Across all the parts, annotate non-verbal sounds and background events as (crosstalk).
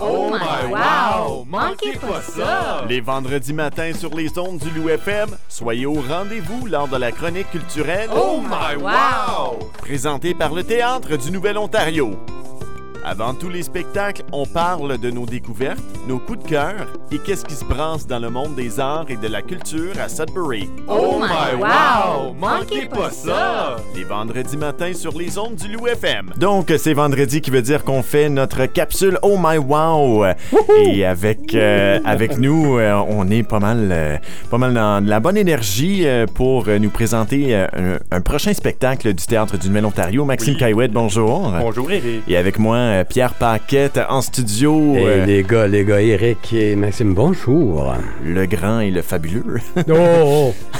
Oh my wow! Manquez pas ça! Les vendredis matins sur les ondes du Loup FM, soyez au rendez-vous lors de la chronique culturelle Oh my wow! présentée par le Théâtre du Nouvel-Ontario. Avant tous les spectacles, on parle de nos découvertes, nos coups de cœur et qu'est-ce qui se brasse dans le monde des arts et de la culture à Sudbury. Oh my wow! Manquez pas ça! Les vendredis matins sur les ondes du Loup FM. Donc, c'est vendredi qui veut dire qu'on fait notre capsule Oh My Wow. Et avec, euh, avec nous, euh, on est pas mal, euh, pas mal dans de la bonne énergie euh, pour euh, nous présenter euh, un, un prochain spectacle du Théâtre du Nouvel-Ontario. Maxime Oui. Caillouette, bonjour. Bonjour Eric. Et avec moi, euh, Pierre Paquette en studio. Et euh, les gars, les gars, Eric et Maxime, bonjour. le grand et le fabuleux. Oh, oh, (laughs)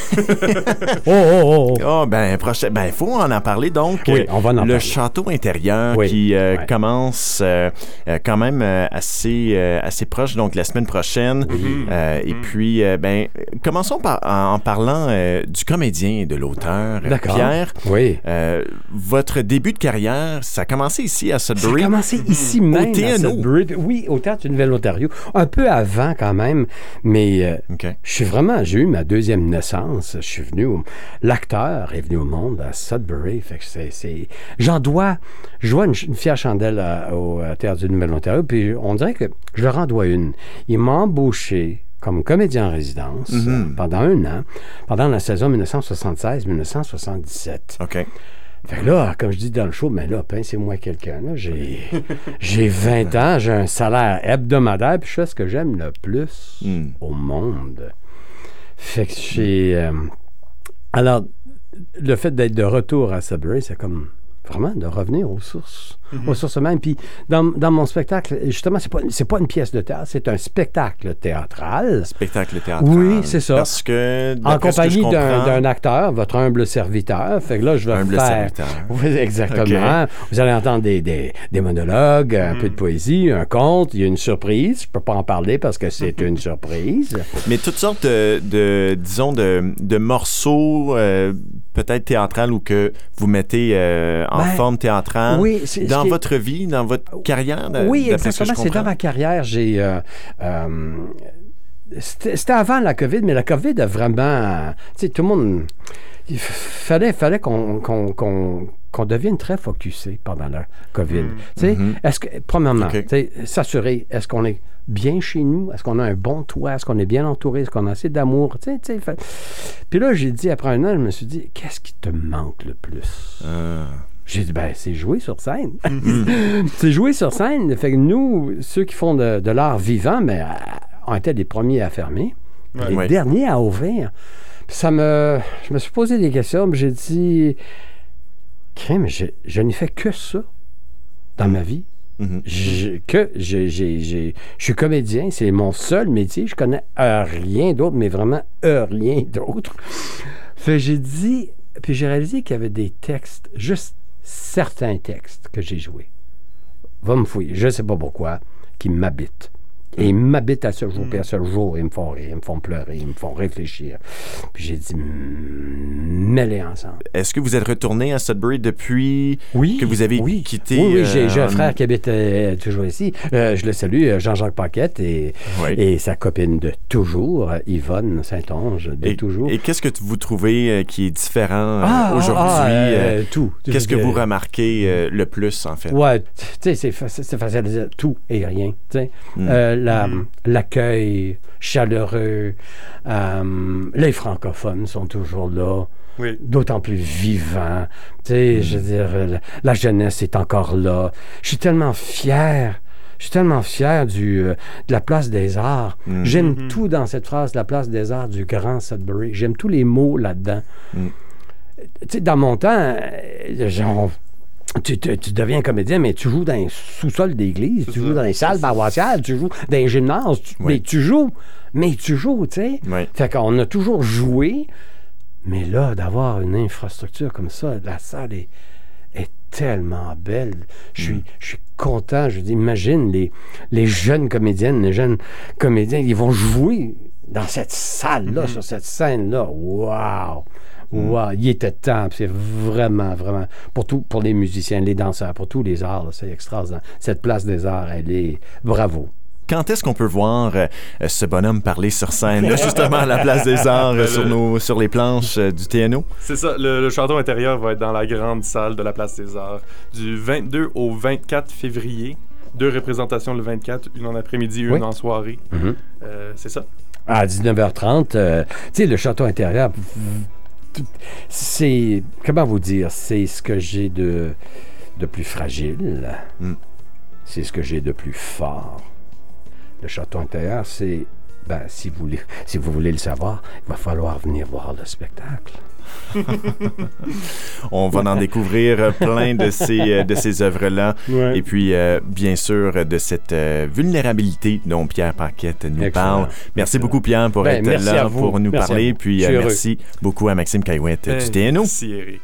oh, oh, oh. Oh, ben, prochain, ben, faut en en parler donc. Oui, on va en le parler. château intérieur Oui, qui euh, ouais. commence euh, euh, quand même euh, assez, euh, assez proche, donc la semaine prochaine. Euh, Et puis, euh, ben, commençons par, en, en parlant euh, du comédien et de l'auteur. Pierre, Oui. euh, votre début de carrière, ça a commencé ici à Ça Sudbury. a commencé ici même. TNO. à Sudbury. Oui, au Théâtre du Nouvel-Ontario. Un peu avant quand même, mais euh, OK. je suis vraiment, j'ai eu ma deuxième naissance. Je suis venu, au- l'acteur est venu au monde à Sudbury. Fait que c'est, c'est- j'en dois, je dois une, une fière chandelle à- au euh, Théâtre du Nouvel-Ontario, puis on dirait que je leur en dois une. Il m'a embauché comme comédien en résidence euh, pendant un an, pendant la saison 1976-1977. OK. Fait que là, comme je dis dans le show, mais là, pincez-moi quelqu'un. là. J'ai, (laughs) j'ai 20 ans, j'ai un salaire hebdomadaire, puis je fais ce que j'aime le plus Hmm. au monde. Fait que j'ai. euh, alors, le fait d'être de retour à Sudbury, c'est comme vraiment de revenir aux sources, aux sources mêmes. Puis dans, dans mon spectacle, justement, c'est pas, c'est pas une pièce de théâtre, c'est un spectacle théâtral. Spectacle théâtral. Oui, c'est ça. Parce que. En compagnie d'un, acteur, votre humble serviteur. Fait que là, je vais Humble faire... serviteur. (laughs) Oui, exactement. Vous allez entendre des, des, des monologues, un Hmm. peu de poésie, un conte. Il y a une surprise. Je peux pas en parler parce que c'est une (laughs) surprise. Mais toutes sortes de, de- disons, de, de morceaux euh, peut-être théâtrales ou que vous mettez euh, en Ben, forme théâtrale oui, dans est- votre vie, dans votre carrière. de- oui, exactement. C'est dans ma carrière. J'ai... euh, euh, c'était avant la COVID, mais la COVID a vraiment... Tu sais, tout le monde... Il fallait, fallait qu'on- qu'on devienne très focusé pendant la COVID. Tu sais, est-ce que, premièrement. OK. tu sais, s'assurer, est-ce qu'on est bien chez nous? Est-ce qu'on a un bon toit? Est-ce qu'on est bien entouré? Est-ce qu'on a assez d'amour? Tu sais, tu sais, fait- Puis là, j'ai dit, après un an, je me suis dit, qu'est-ce qui te manque le plus? Ah. J'ai dit, ben, c'est jouer sur scène. (laughs) c'est jouer sur scène. Fait que nous, ceux qui font de, de l'art vivant, mais, on était les premiers à fermer, les Ouais. derniers à ouvrir. Puis ça me. Je me suis posé des questions, puis j'ai dit, je, je n'ai fait que ça dans ma vie. Mhm. Je- que suis comédien, c'est mon seul métier. Je connais euh, rien d'autre, mais vraiment euh, rien d'autre. Fait j'ai dit, puis j'ai réalisé qu'il y avait des textes, juste certains textes que j'ai joués. Va me fouiller, je ne sais pas pourquoi, qui m'habitent. Et ils m'habitent à ce jour, puis à ce jour, ils me font rire, ils me font pleurer, ils me font réfléchir. Puis j'ai dit, Hmm, mets-les ensemble. Est-ce que vous êtes retourné à Sudbury depuis Oui. que vous avez oui. quitté Oui, oui, j'ai euh, un en- frère qui habite euh, toujours ici. Euh, je le salue, euh, Jean-Jacques Paquette, et, Oui. et sa copine de toujours, euh, Yvonne Saint-Onge, de Et, toujours. et qu'est-ce que vous trouvez euh, qui est différent euh, Ah, aujourd'hui? ah, ah, euh, euh, tout. Qu'est-ce que Euh, vous remarquez euh, le plus, en fait? Ouais, tu sais, c'est fa- c'est facile de dire tout et rien. Mm. Euh, la- L'accueil chaleureux, euh, les francophones sont toujours là, Oui. d'autant plus vivants. Tu sais, je veux dire, la, la jeunesse est encore là. Je suis tellement fier. Je suis tellement fier du, euh, de la place des arts. Mm. J'aime tout dans cette phrase, la place des arts du grand Sudbury. J'aime tous les mots là-dedans. Mm. Tu sais, dans mon temps, euh, genre, tu, tu- tu deviens comédien, mais tu joues dans les sous-sols d'église, tu joues dans les salles paroissiales, tu joues dans les gymnases, tu- Oui. mais tu joues, mais tu joues, tu sais. Oui. Fait qu'on a toujours joué, mais là, d'avoir une infrastructure comme ça, la salle est, est tellement belle. Je suis, je suis content. Je dis, imagine les, les jeunes comédiennes, les jeunes comédiens, ils vont jouer dans cette salle-là, sur cette scène-là. Wow! Wow, il était temps. C'est vraiment, vraiment, pour, tout, pour les musiciens, les danseurs, pour tous les arts, c'est extraordinaire. Cette place des arts, elle est... Bravo. Quand est-ce qu'on peut voir euh, ce bonhomme parler sur scène, justement à la place des arts, (laughs) euh, sur, nos, sur les planches euh, du TNO? C'est ça, le, le château intérieur va être dans la grande salle de la place des arts du 22 au 24 février. Deux représentations le 24, une en après-midi, une Oui. en soirée. Mhm. Euh, c'est ça. À 19h30, euh, tu sais, le château intérieur, c'est, comment vous dire, c'est ce que j'ai de, de plus fragile. Mm. C'est ce que j'ai de plus fort. Le château intérieur, c'est, ben, si vous, voulez, si vous voulez le savoir, il va falloir venir voir le spectacle. (laughs) On va en découvrir plein de ces, euh, de ces œuvres-là. Ouais. Et puis, euh, bien sûr, de cette euh, vulnérabilité dont Pierre Paquette nous Excellent. parle. Merci Excellent. beaucoup, Pierre, pour Ben, être là pour nous Merci parler. Puis, euh, merci beaucoup à Maxime Caillouette du TNO. Merci, Eric.